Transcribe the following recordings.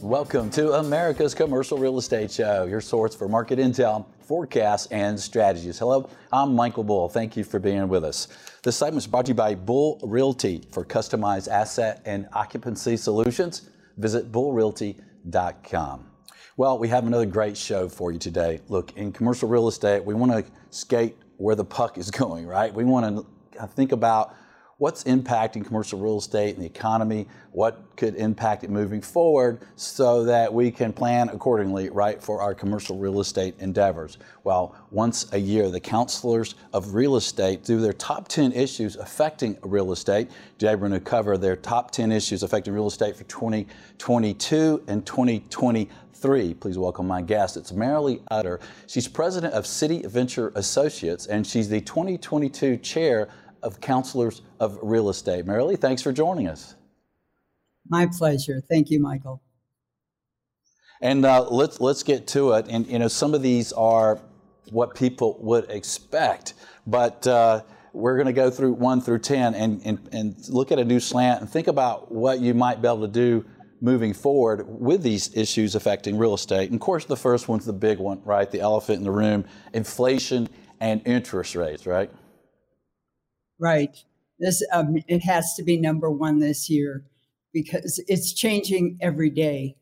Welcome to America's Commercial Real Estate Show, your source for market intel, forecasts, and strategies. Hello, I'm Michael Bull. Thank you for being with us. This segment is brought to you by Bull Realty for customized asset and occupancy solutions. Visit bullrealty.com. Well, we have another great show for you today. Look, in commercial real estate, we want to skate where the puck is going, right? We want to think about what's impacting commercial real estate and the economy, what could impact it moving forward so that we can plan accordingly, right, for our commercial real estate endeavors. Well, once a year, the counselors of real estate do their top 10 issues affecting real estate. Today, we're going to cover their top 10 issues affecting real estate for 2022 and 2023. Please welcome my guest. It's Marilee Utter. She's president of Citiventure Associates, and she's the 2022 chair of Counselors of Real Estate. Marilee, thanks for joining us. My pleasure. Thank you, Michael. And uh, let's let's get to it. And you know, some of these are what people would expect, but uh, we're going to go through one through ten and, and and look at a new slant and think about what you might be able to do moving forward with these issues affecting real estate. And of course, the first one's the big one, right? The elephant in the room: inflation and interest rates, right? Right. This um, it has to be number one this year because it's changing every day.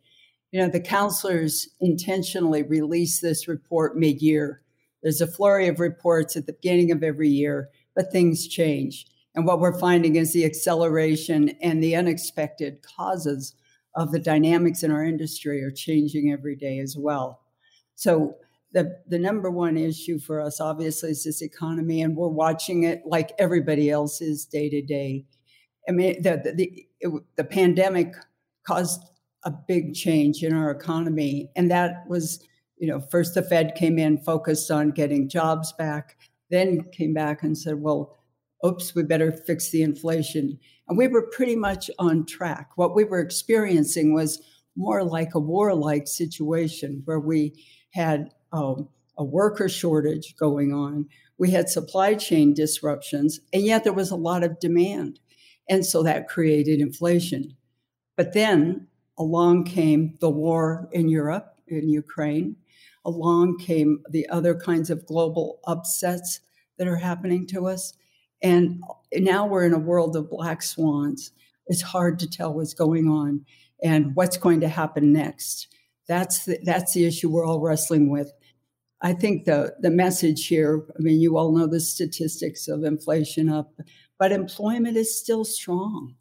You know, the counselors intentionally release this report mid-year. There's a flurry of reports at the beginning of every year, but things change. And what we're finding is the acceleration and the unexpected causes of the dynamics in our industry are changing every day as well. So the, the number one issue for us, obviously, is this economy, and we're watching it like everybody else is day to day. I mean, the, the, the, it, the pandemic caused a big change in our economy, and that was, you know, first the Fed came in, focused on getting jobs back, then came back and said, well, oops, we better fix the inflation. And we were pretty much on track. What we were experiencing was more like a war-like situation where we had um, a worker shortage going on. We had supply chain disruptions, and yet there was a lot of demand. And so that created inflation. But then along came the war in Europe, in Ukraine. Along came the other kinds of global upsets that are happening to us. And now we're in a world of black swans. It's hard to tell what's going on and what's going to happen next. That's the, that's the issue we're all wrestling with. I think the, the message here, I mean, you all know the statistics of inflation up, but employment is still strong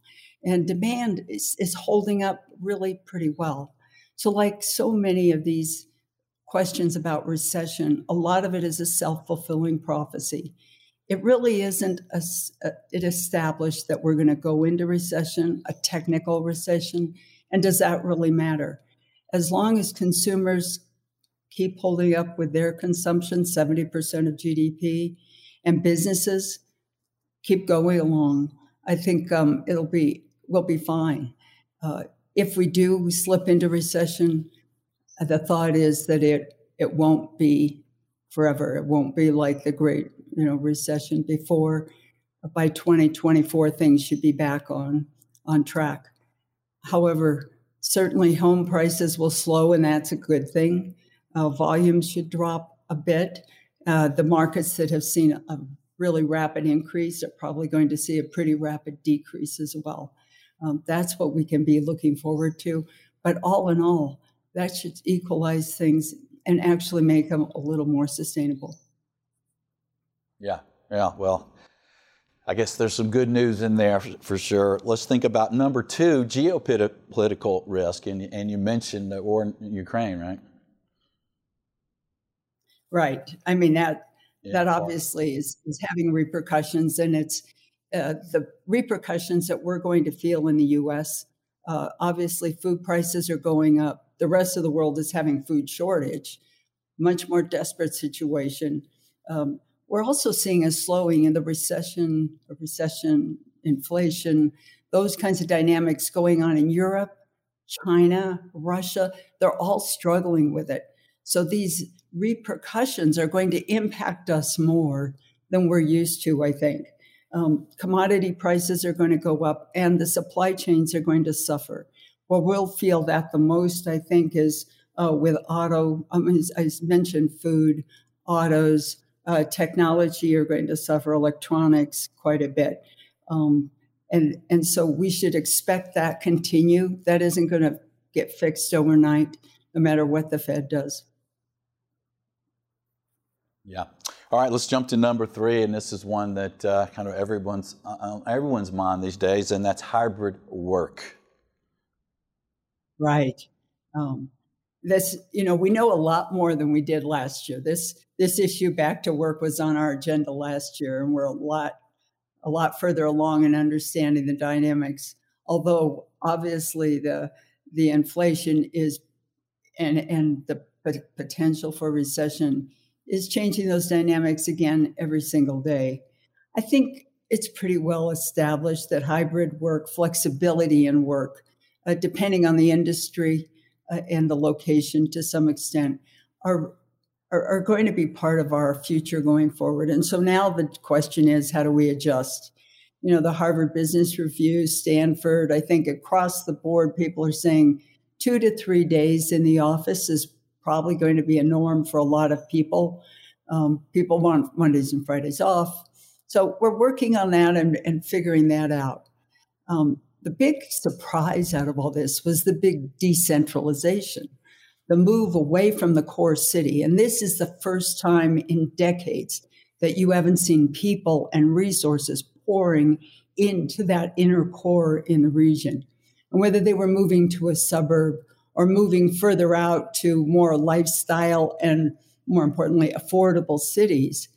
and demand is, is holding up really pretty well. So, like so many of these questions about recession, a lot of it is a self fulfilling prophecy. It really isn't a, a, it established that we're going to go into recession, a technical recession, and does that really matter? As long as consumers keep holding up with their consumption, 70% of GDP, and businesses keep going along, I think um, it'll be we'll be fine. Uh, if we do slip into recession, the thought is that it it won't be forever. It won't be like the great you know recession before. By 2024, things should be back on on track. However, certainly home prices will slow, and that's a good thing uh, volumes should drop a bit. Uh, the markets that have seen a really rapid increase are probably going to see a pretty rapid decrease as well. Um, that's what we can be looking forward to. But all in all, that should equalize things and actually make them a little more sustainable. Yeah, yeah. Well, I guess there's some good news in there for sure. Let's think about number two, geopolitical risk. And, and you mentioned the war in Ukraine, right? Right. I mean that yeah, that obviously is, is having repercussions, and it's uh, the repercussions that we're going to feel in the U.S. Uh, obviously, food prices are going up. The rest of the world is having food shortage, much more desperate situation. Um, we're also seeing a slowing in the recession, recession, inflation, those kinds of dynamics going on in Europe, China, Russia, they're all struggling with it. So these repercussions are going to impact us more than we're used to, I think. Um, commodity prices are going to go up and the supply chains are going to suffer. Well, we'll feel that the most, I think, is uh, with auto, I, mean, I mentioned food, autos, uh, technology are going to suffer, electronics quite a bit. Um, and, and so we should expect that continue. That isn't going to get fixed overnight, no matter what the Fed does. Yeah. All right, let's jump to number three, and this is one that uh, kind of everyone's uh, everyone's mind these days, and that's hybrid work. Right. Um, this, you know, we know a lot more than we did last year. This this issue back to work was on our agenda last year, and we're a lot a lot further along in understanding the dynamics. Although obviously the the inflation is and and the potential for recession is changing those dynamics again every single day. I think it's pretty well established that hybrid work, flexibility in work, uh, depending on the industry uh, and the location to some extent, are, are, are going to be part of our future going forward. And so now the question is, how do we adjust? You know, the Harvard Business Review, Stanford, I think across the board, people are saying two to three days in the office is probably going to be a norm for a lot of people. Um, people want Mondays and Fridays off. So we're working on that and, and figuring that out. Um, the big surprise out of all this was the big decentralization, the move away from the core city. And this is the first time in decades that you haven't seen people and resources pouring into that inner core in the region. And whether they were moving to a suburb or moving further out to more lifestyle and more importantly, affordable cities,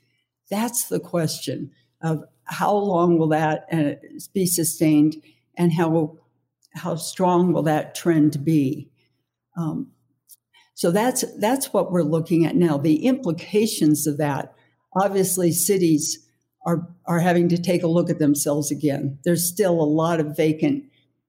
that's the question of how long will that uh, be sustained and how how strong will that trend be? Um, so that's that's what we're looking at now. The implications of that, obviously, cities are are having to take a look at themselves again. There's still a lot of vacant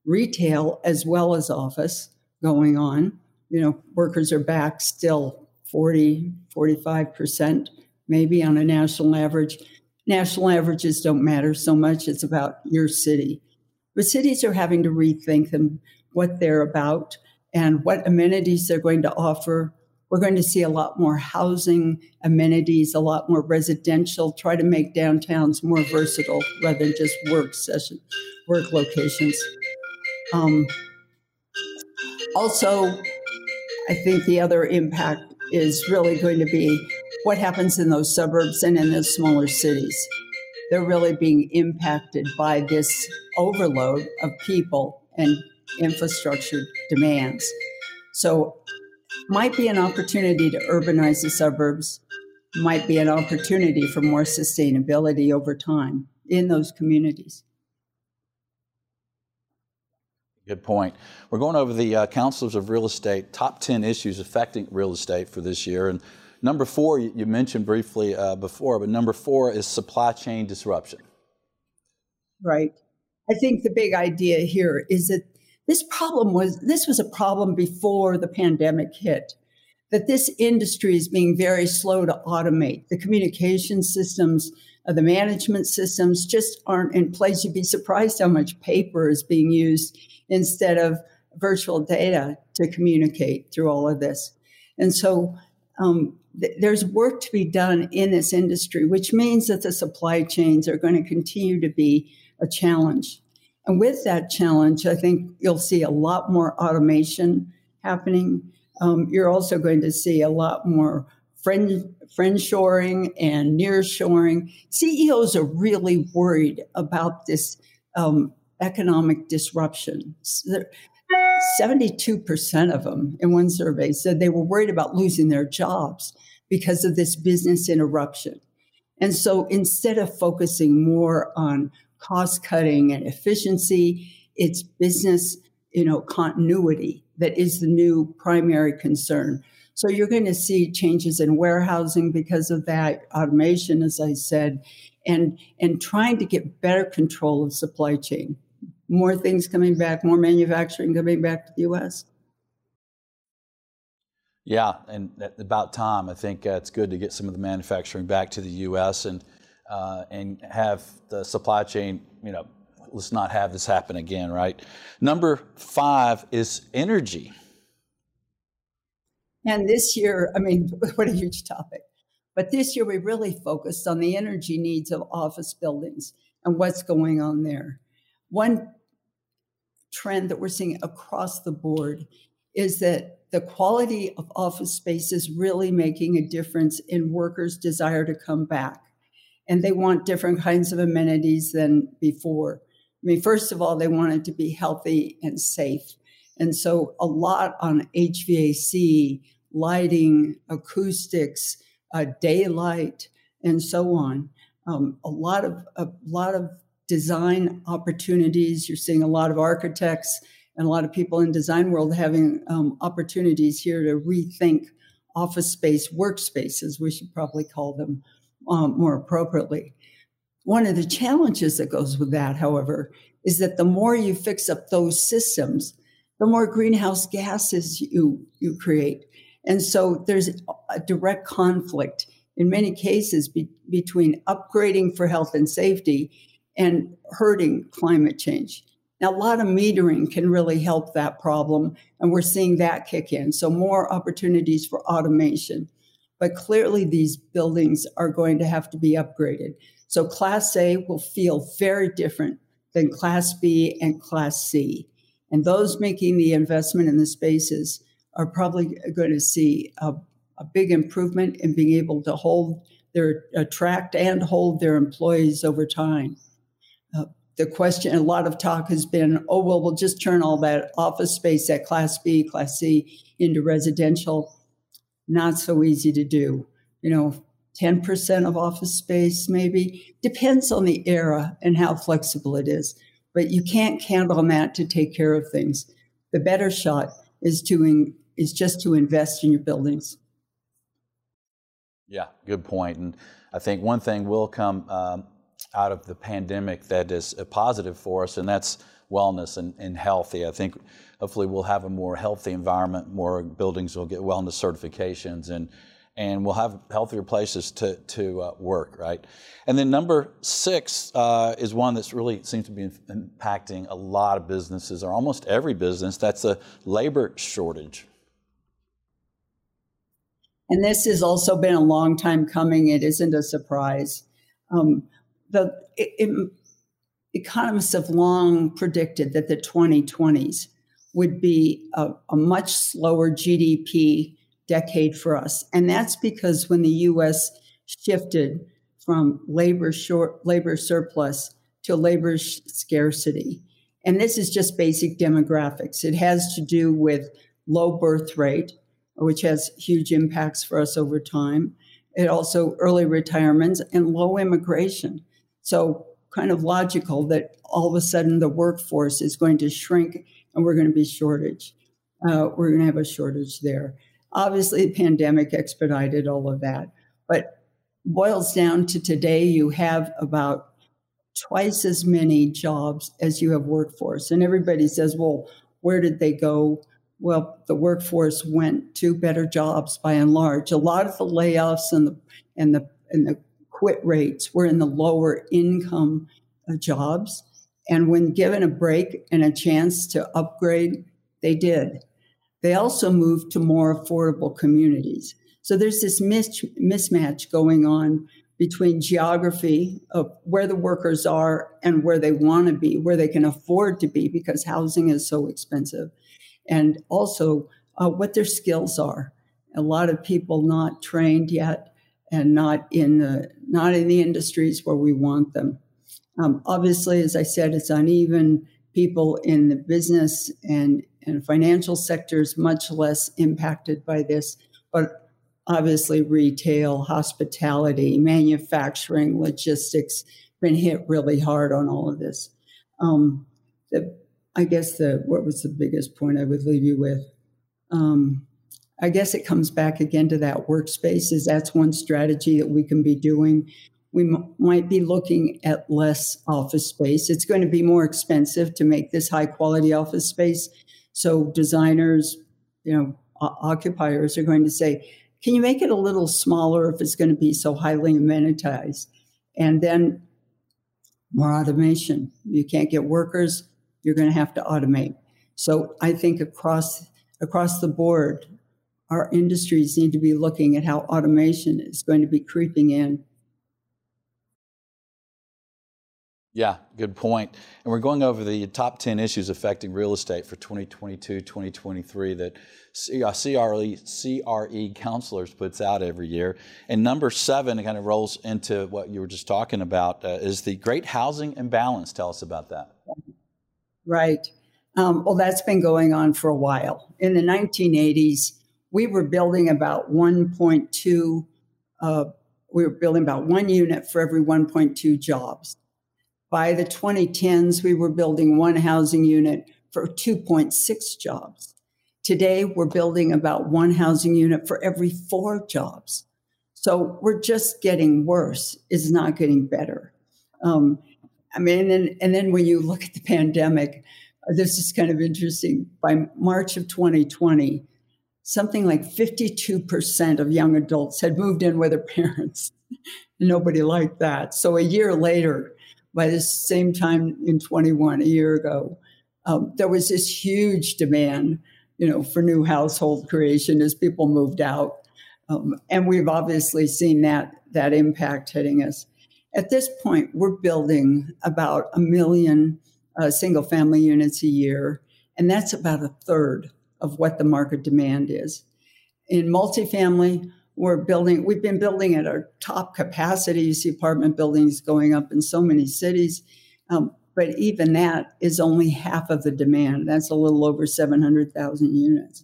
retail as well as office going on. You know, workers are back still 40, 45% maybe on a national average. National averages don't matter so much. It's about your city. But cities are having to rethink them, what they're about, and what amenities they're going to offer. We're going to see a lot more housing amenities, a lot more residential, try to make downtowns more versatile rather than just work session, work locations. Um, also, I think the other impact is really going to be what happens in those suburbs and in those smaller cities they're really being impacted by this overload of people and infrastructure demands. So, might be an opportunity to urbanize the suburbs, might be an opportunity for more sustainability over time in those communities. Good point. We're going over the uh, Counselors of Real Estate top 10 issues affecting real estate for this year. And Number four, you mentioned briefly uh, before, but number four is supply chain disruption. Right. I think the big idea here is that this problem was this was a problem before the pandemic hit. That this industry is being very slow to automate. The communication systems, uh, the management systems just aren't in place. You'd be surprised how much paper is being used instead of virtual data to communicate through all of this. And so um, th- there's work to be done in this industry, which means that the supply chains are going to continue to be a challenge. And with that challenge, I think you'll see a lot more automation happening. Um, you're also going to see a lot more friend shoring and near shoring. CEOs are really worried about this um, economic disruption. 72% of them in one survey said they were worried about losing their jobs because of this business interruption. And so instead of focusing more on cost cutting and efficiency, it's business, you know, continuity that is the new primary concern. So you're going to see changes in warehousing because of that, automation, as I said, and and trying to get better control of supply chain more things coming back, more manufacturing coming back to the U.S. Yeah, and about time. I think uh, it's good to get some of the manufacturing back to the U.S. and uh, and have the supply chain. You know, let's not have this happen again, right? Number five is energy. And this year, I mean, what a huge topic. But this year, we really focused on the energy needs of office buildings and what's going on there. One trend that we're seeing across the board is that the quality of office space is really making a difference in workers' desire to come back. And they want different kinds of amenities than before. I mean, first of all, they want it to be healthy and safe. And so, a lot on HVAC, lighting, acoustics, uh, daylight, and so on. Um, a lot of a lot of design opportunities. You're seeing a lot of architects and a lot of people in design world having um, opportunities here to rethink office space workspaces. We should probably call them um, more appropriately. One of the challenges that goes with that, however, is that the more you fix up those systems, the more greenhouse gases you you create, and so there's a direct conflict in many cases be, between upgrading for health and safety and hurting climate change. Now, a lot of metering can really help that problem, and we're seeing that kick in. So, more opportunities for automation. But clearly, these buildings are going to have to be upgraded. So, Class A will feel very different than Class B and Class C. And those making the investment in the spaces are probably going to see a, a big improvement in being able to hold their attract and hold their employees over time. The question, a lot of talk has been, oh, well, we'll just turn all that office space at Class B, Class C into residential. Not so easy to do. You know, 10% of office space, maybe. Depends on the era and how flexible it is. But you can't count on that to take care of things. The better shot is to in, is just to invest in your buildings. Yeah, good point. And I think one thing will come um, out of the pandemic that is a positive for us, and that's wellness and, and healthy. I think hopefully we'll have a more healthy environment, more buildings will get wellness certifications, and and we'll have healthier places to, to uh, work, right? And then number six uh, is one that's really seems to be impacting a lot of businesses, or almost every business. That's a labor shortage. And this has also been a long time coming. It isn't a surprise. Um, the it, it, economists have long predicted that the 2020s would be a, a much slower GDP decade for us. And that's because when the US shifted from labor short labor surplus to labor sh- scarcity. And this is just basic demographics. It has to do with low birth rate, which has huge impacts for us over time. It also early retirements and low immigration. So kind of logical that all of a sudden the workforce is going to shrink and we're going to be shortage. Uh, we're going to have a shortage there. Obviously, the pandemic expedited all of that, but boils down to today, you have about twice as many jobs as you have workforce. And everybody says, well, where did they go? Well, the workforce went to better jobs by and large. A lot of the layoffs and the and the and the quit rates were in the lower income uh, jobs. And when given a break and a chance to upgrade, they did. They also moved to more affordable communities. So there's this mis- mismatch going on between geography of where the workers are and where they want to be, where they can afford to be because housing is so expensive, and also uh, what their skills are. A lot of people not trained yet and not in the not in the industries where we want them. Um, obviously, as I said, it's uneven. People in the business and and financial sectors much less impacted by this, but obviously retail, hospitality, manufacturing, logistics been hit really hard on all of this. Um, the, I guess the what was the biggest point I would leave you with? Um, I guess it comes back again to that workspace. Is that's one strategy that we can be doing. we m- might be looking at less office space. It's going to be more expensive to make this high quality office space. So designers, you know, o- occupiers are going to say, can you make it a little smaller if it's going to be so highly amenitized? And then more automation. You can't get workers, you're going to have to automate. So I think across across the board, our industries need to be looking at how automation is going to be creeping in Yeah, good point. And we're going over the top 10 issues affecting real estate for 2022 2023 that CRE, CRE counselors puts out every year. And number seven kind of rolls into what you were just talking about uh, is the great housing imbalance. Tell us about that. Right. Um, well, that's been going on for a while. In the 1980s, we were building about 1.2, uh, we were building about one unit for every 1.2 jobs. By the 2010s, we were building one housing unit for 2.6 jobs. Today, we're building about one housing unit for every four jobs. So we're just getting worse. It's not getting better. Um, I mean, and, and then when you look at the pandemic, this is kind of interesting. By March of 2020, something like 52% of young adults had moved in with their parents. Nobody liked that. So a year later, by the same time in 21, a year ago, um, there was this huge demand, you know, for new household creation as people moved out. Um, and we've obviously seen that, that impact hitting us. At this point, we're building about a million uh, single family units a year, and that's about a third of what the market demand is. In multifamily, we're building, we've been building at our top capacity. You see apartment buildings going up in so many cities. Um, but even that is only half of the demand. That's a little over 700,000 units.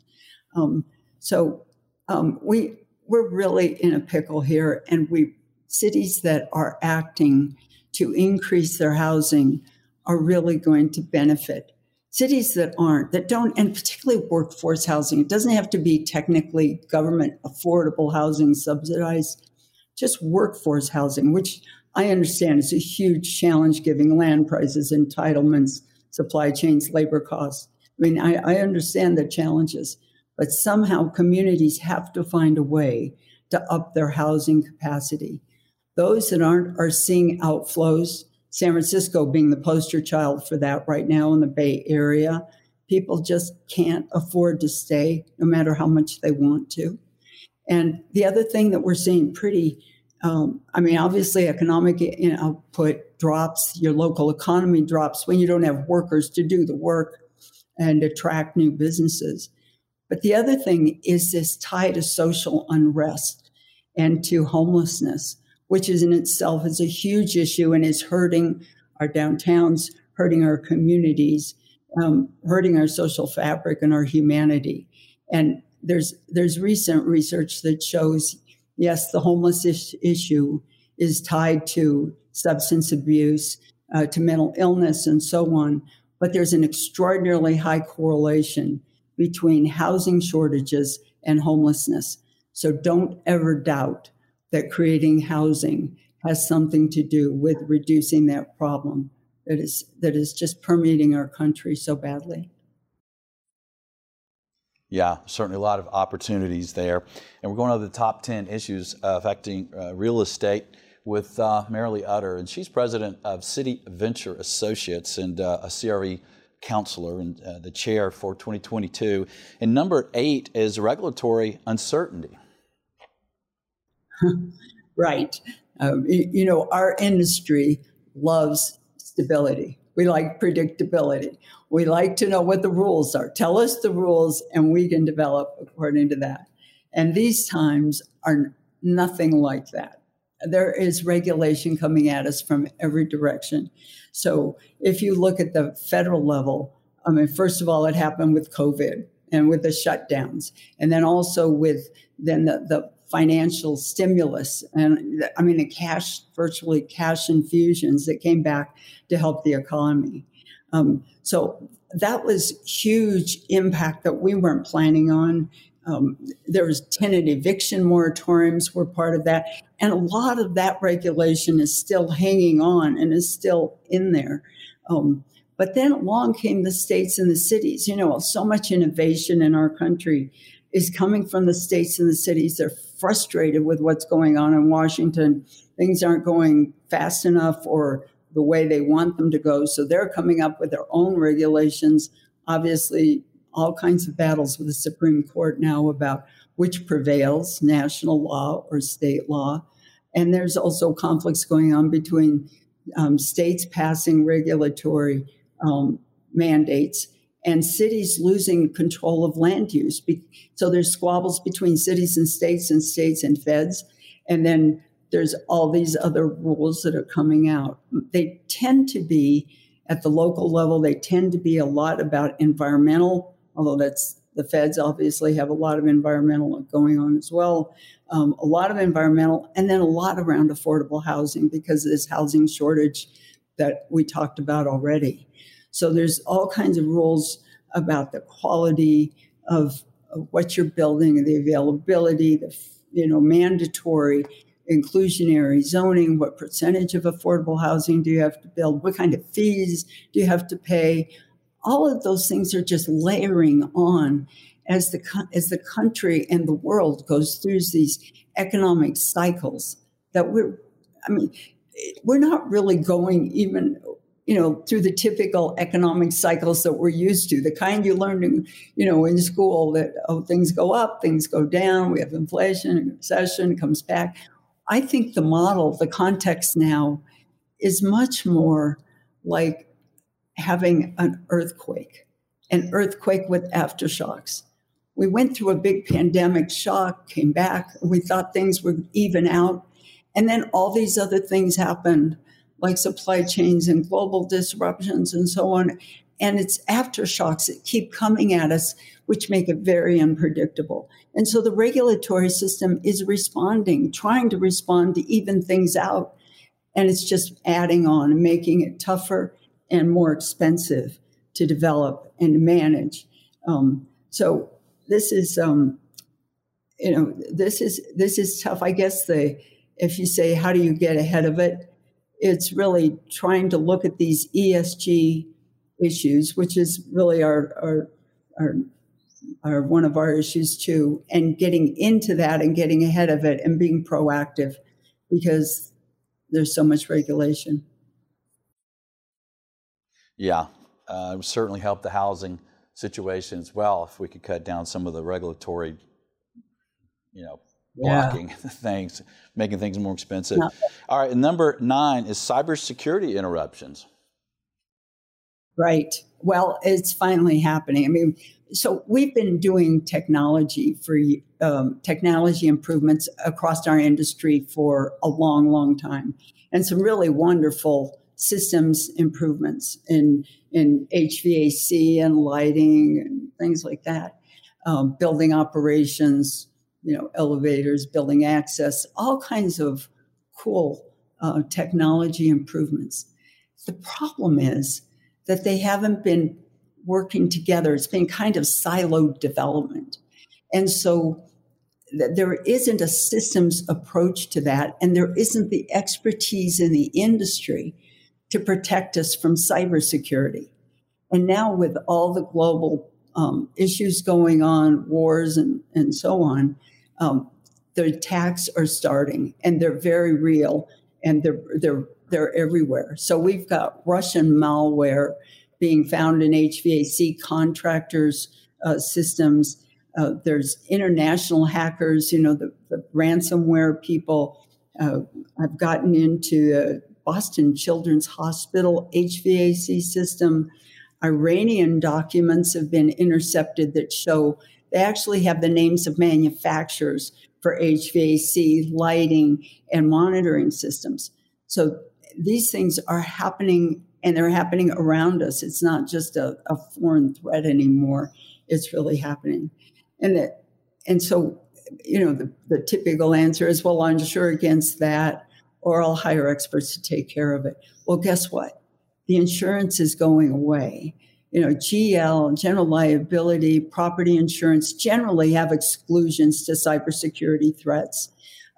Um, so um, we, we're really in a pickle here, and we cities that are acting to increase their housing are really going to benefit cities that aren't, that don't, and particularly workforce housing, it doesn't have to be technically government affordable housing subsidized, just workforce housing, which I understand is a huge challenge given land prices, entitlements, supply chains, labor costs. I mean, I, I understand the challenges, but somehow communities have to find a way to up their housing capacity. Those that aren't are seeing outflows San Francisco being the poster child for that right now in the Bay Area. People just can't afford to stay no matter how much they want to. And the other thing that we're seeing pretty, um, I mean, obviously, economic output drops, your local economy drops when you don't have workers to do the work and attract new businesses. But the other thing is this tie to social unrest and to homelessness which is in itself is a huge issue and is hurting our downtowns, hurting our communities, um, hurting our social fabric and our humanity. And there's there's recent research that shows yes, the homeless is- issue is tied to substance abuse, uh, to mental illness, and so on. But there's an extraordinarily high correlation between housing shortages and homelessness. So don't ever doubt that creating housing has something to do with reducing that problem that is that is just permeating our country so badly. Yeah, certainly a lot of opportunities there. And we're going over the top 10 issues affecting uh, real estate with uh, Marilee Utter. And she's president of Citiventure Associates and uh, a CRE counselor and uh, the chair for 2022. And number eight is regulatory uncertainty. right. Um, you know, our industry loves stability. We like predictability. We like to know what the rules are. Tell us the rules, and we can develop according to that. And these times are nothing like that. There is regulation coming at us from every direction. So if you look at the federal level, I mean, first of all, it happened with COVID and with the shutdowns, and then also with then the, the financial stimulus and I mean the cash, virtually cash infusions that came back to help the economy. Um, so that was huge impact that we weren't planning on. um, there was tenant eviction moratoriums were part of that, and a lot of that regulation is still hanging on and is still in there. Um, but then along came the states and the cities. You know, so much innovation in our country is coming from the states and the cities. They're frustrated with what's going on in Washington. Things aren't going fast enough or the way they want them to go. So they're coming up with their own regulations. Obviously, all kinds of battles with the Supreme Court now about which prevails, national law or state law. And there's also conflicts going on between um, states passing regulatory um, mandates and cities losing control of land use. So there's squabbles between cities and states and states and feds. And then there's all these other rules that are coming out. They tend to be at the local level, they tend to be a lot about environmental, although that's the feds obviously have a lot of environmental going on as well. Um, a lot of environmental, and then a lot around affordable housing because of this housing shortage that we talked about already. So there's all kinds of rules about the quality of, of what you're building, the availability, the you know mandatory inclusionary zoning, what percentage of affordable housing do you have to build, what kind of fees do you have to pay. All of those things are just layering on as the as the country and the world goes through these economic cycles that we're I mean we're not really going even you know, through the typical economic cycles that we're used to, the kind you learned in, you know, in school that oh, things go up, things go down, we have inflation, recession comes back. I think the model, the context now is much more like having an earthquake, an earthquake with aftershocks. We went through a big pandemic shock, came back, we thought things would even out. And then all these other things happened like supply chains and global disruptions and so on. And it's aftershocks that keep coming at us, which make it very unpredictable. And so the regulatory system is responding, trying to respond to even things out. And it's just adding on and making it tougher and more expensive to develop and manage. Um, so this is, um, you know, this is this is tough. I guess the if you say how do you get ahead of it, it's really trying to look at these ESG issues, which is really our, our, our, one of our issues too, and getting into that and getting ahead of it and being proactive because there's so much regulation. Yeah, uh, it would certainly help the housing situation as well if we could cut down some of the regulatory, you know, blocking yeah. things, making things more expensive. No. All right, number nine is cybersecurity interruptions. Right. Well, it's finally happening. I mean, so we've been doing technology for um, technology improvements across our industry for a long, long time, and some really wonderful systems improvements in in HVAC and lighting and things like that, um, building operations, you know, elevators, building access, all kinds of cool uh, technology improvements. The problem is that they haven't been working together. It's been kind of siloed development. And so th- there isn't a systems approach to that, and there isn't the expertise in the industry to protect us from cybersecurity. And now, with all the global um, issues going on, wars and, and so on, um, the attacks are starting and they're very real and they're they're they're everywhere. So we've got Russian malware being found in HVAC contractors' uh, systems. Uh, there's international hackers, you know, the, the ransomware people. Uh, I've gotten into Boston Children's Hospital HVAC system. Iranian documents have been intercepted that show they actually have the names of manufacturers for HVAC, lighting, and monitoring systems. So these things are happening and they're happening around us. It's not just a, a foreign threat anymore. It's really happening. And that, and so, you know, the, the typical answer is, well, I'm sure against that, or I'll hire experts to take care of it. Well, guess what? The insurance is going away you know, GL, general liability, property insurance generally have exclusions to cybersecurity threats.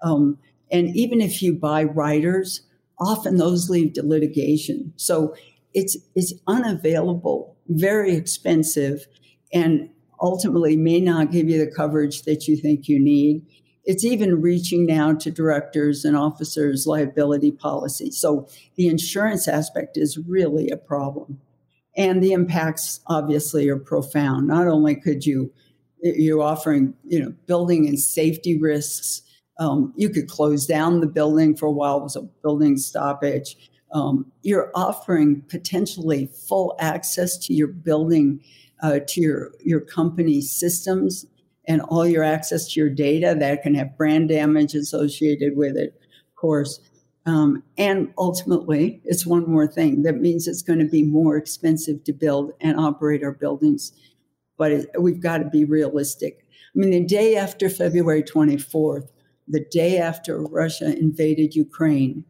Um, and even if you buy riders, often those lead to litigation. So it's, it's unavailable, very expensive, and ultimately may not give you the coverage that you think you need. It's even reaching now to directors and officers' liability policies. So the insurance aspect is really a problem. And the impacts obviously are profound. Not only could you, you're offering, you know, building and safety risks. Um, you could close down the building for a while. It was a building stoppage. Um, you're offering potentially full access to your building uh, to your, your company systems and all your access to your data that can have brand damage associated with it, of course. Um, and ultimately, it's one more thing that means it's going to be more expensive to build and operate our buildings. But it, we've got to be realistic. I mean, the day after February 24th, the day after Russia invaded Ukraine,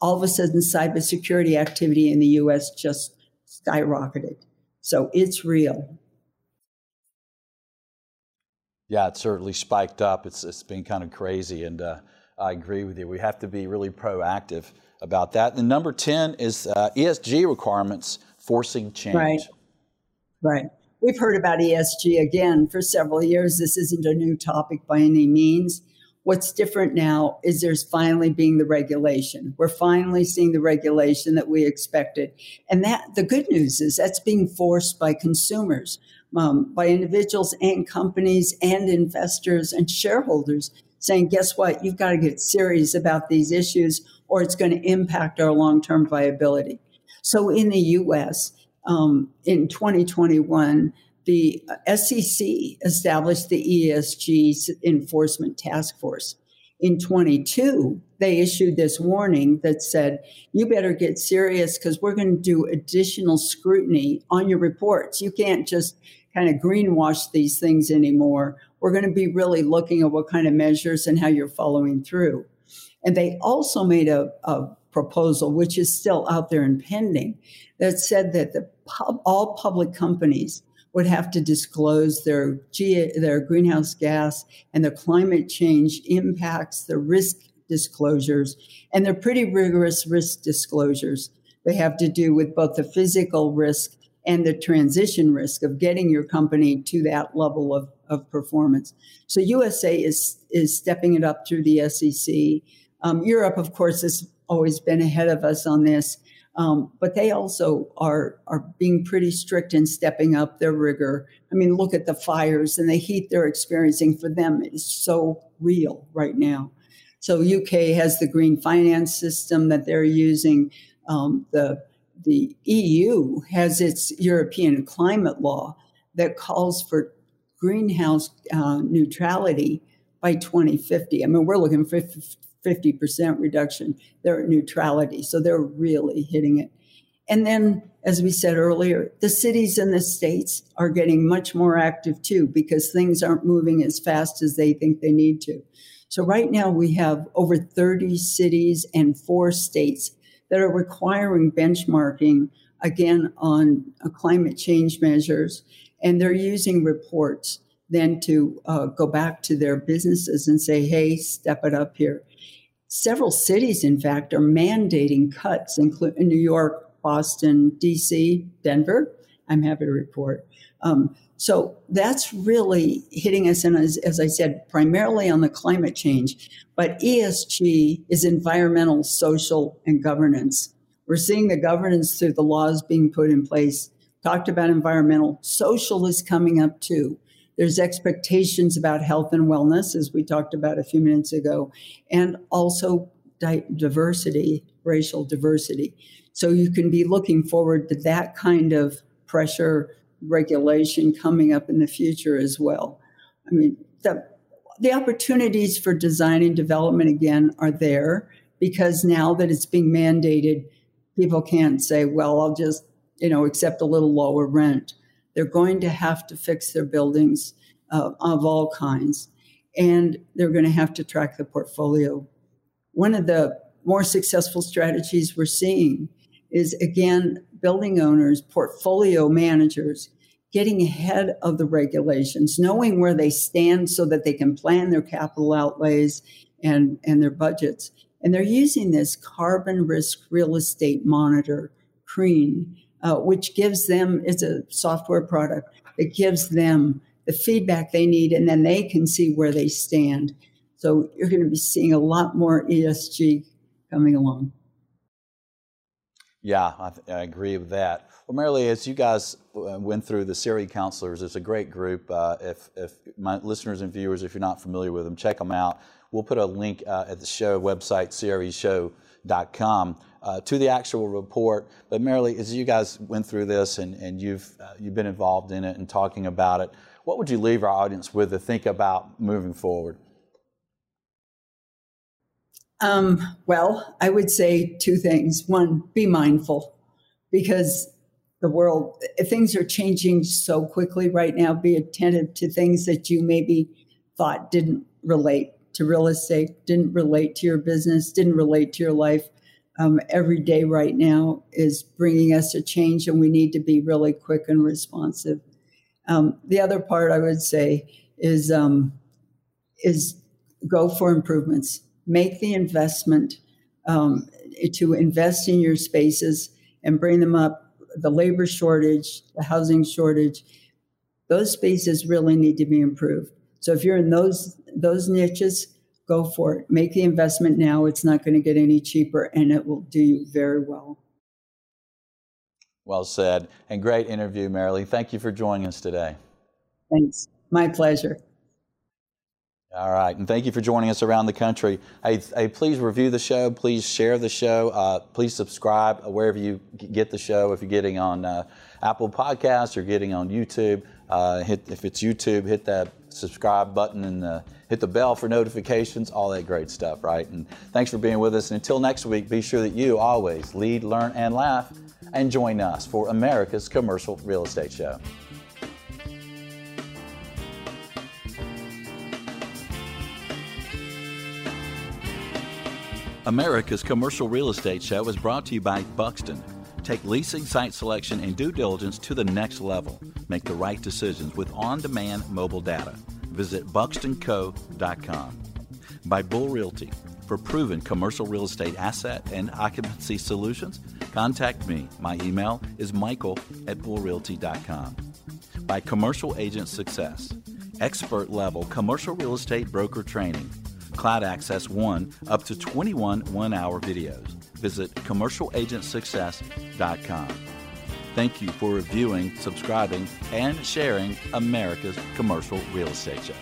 all of a sudden cybersecurity activity in the US just skyrocketed. So it's real. Yeah, it's certainly spiked up. It's, it's been kind of crazy. And uh, I agree with you. We have to be really proactive about that. And number 10 is uh, ESG requirements forcing change. Right. Right. We've heard about ESG again for several years. This isn't a new topic by any means. What's different now is there's finally being the regulation. We're finally seeing the regulation that we expected. And that the good news is that's being forced by consumers, um, by individuals and companies and investors and shareholders saying, guess what? You've got to get serious about these issues or it's going to impact our long term viability. So in the US, um, in 2021, the SEC established the ESG Enforcement Task Force. In 22, they issued this warning that said, you better get serious because we're going to do additional scrutiny on your reports. You can't just kind of greenwash these things anymore. We're going to be really looking at what kind of measures and how you're following through. And they also made a, a proposal, which is still out there and pending, that said that the pub, all public companies would have to disclose their, their greenhouse gas and their climate change impacts, the risk disclosures, and they're pretty rigorous risk disclosures. They have to do with both the physical risk and the transition risk of getting your company to that level of, of performance. So USA is is stepping it up through the SEC. Um, Europe, of course, has always been ahead of us on this. Um, but they also are are being pretty strict in stepping up their rigor. I mean, look at the fires and the heat they're experiencing. For them, is so real right now. So UK has the green finance system that they're using. Um, the the EU has its European climate law that calls for greenhouse uh, neutrality by 2050. I mean, we're looking for 50% reduction. They're at neutrality. So they're really hitting it. And then, as we said earlier, the cities and the states are getting much more active too because things aren't moving as fast as they think they need to. So, right now, we have over 30 cities and four states that are requiring benchmarking again on uh, climate change measures. And they're using reports then to uh, go back to their businesses and say, hey, step it up here. Several cities, in fact, are mandating cuts, including New York, Boston, DC, Denver. I'm happy to report. Um, so that's really hitting us, and as, as I said, primarily on the climate change. But ESG is environmental, social, and governance. We're seeing the governance through the laws being put in place. Talked about environmental, social is coming up too. There's expectations about health and wellness, as we talked about a few minutes ago, and also di- diversity, racial diversity. So you can be looking forward to that kind of pressure regulation coming up in the future as well. I mean, the, the opportunities for design and development again are there because now that it's being mandated, people can't say, well, I'll just, you know, except a little lower rent. They're going to have to fix their buildings uh, of all kinds, and they're going to have to track the portfolio. One of the more successful strategies we're seeing is again building owners, portfolio managers getting ahead of the regulations, knowing where they stand so that they can plan their capital outlays and, and their budgets. And they're using this carbon risk real estate monitor, CRREM, uh, which gives them, it's a software product that gives them the feedback they need, and then they can see where they stand. So you're going to be seeing a lot more ESG coming along. Yeah, I, th- I agree with that. Well, Marilee, as you guys uh, went through the CRE counselors, it's a great group. Uh, if, if my listeners and viewers, if you're not familiar with them, check them out. We'll put a link uh, at the show website, creshow.com, uh, to the actual report. But Marilee, as you guys went through this and, and you've, uh, you've been involved in it and talking about it, what would you leave our audience with to think about moving forward? Um, well, I would say two things. One, be mindful because the world, things are changing so quickly right now. Be attentive to things that you maybe thought didn't relate to real estate, didn't relate to your business, didn't relate to your life. Um, every day right now is bringing us a change, and we need to be really quick and responsive. Um, the other part I would say is um, is go for improvements. Make the investment um, to invest in your spaces and bring them up the labor shortage, the housing shortage, those spaces really need to be improved. So if you're in those those niches, go for it. Make the investment now. It's not going to get any cheaper and it will do you very well. Well said. And great interview, Marilee. Thank you for joining us today. Thanks. My pleasure. All right, and thank you for joining us around the country. Hey, hey please review the show. Please share the show. Uh, please subscribe wherever you get the show. If you're getting on uh, Apple Podcasts or getting on YouTube, uh, hit if it's YouTube, hit that subscribe button and uh, hit the bell for notifications. All that great stuff, right? And thanks for being with us. And until next week, be sure that you always lead, learn, and laugh. And join us for America's Commercial Real Estate Show. America's Commercial Real Estate Show is brought to you by Buxton. Take leasing site selection and due diligence to the next level. Make the right decisions with on demand mobile data. Visit buxtonco.com. By Bull Realty. For proven commercial real estate asset and occupancy solutions, contact me. My email is michael at bullrealty.com. By Commercial Agent Success. Expert level commercial real estate broker training Cloud Access 1 up to 21 one hour videos. Visit commercialagentsuccess.com. Thank you for reviewing, subscribing, and sharing America's Commercial Real Estate Show.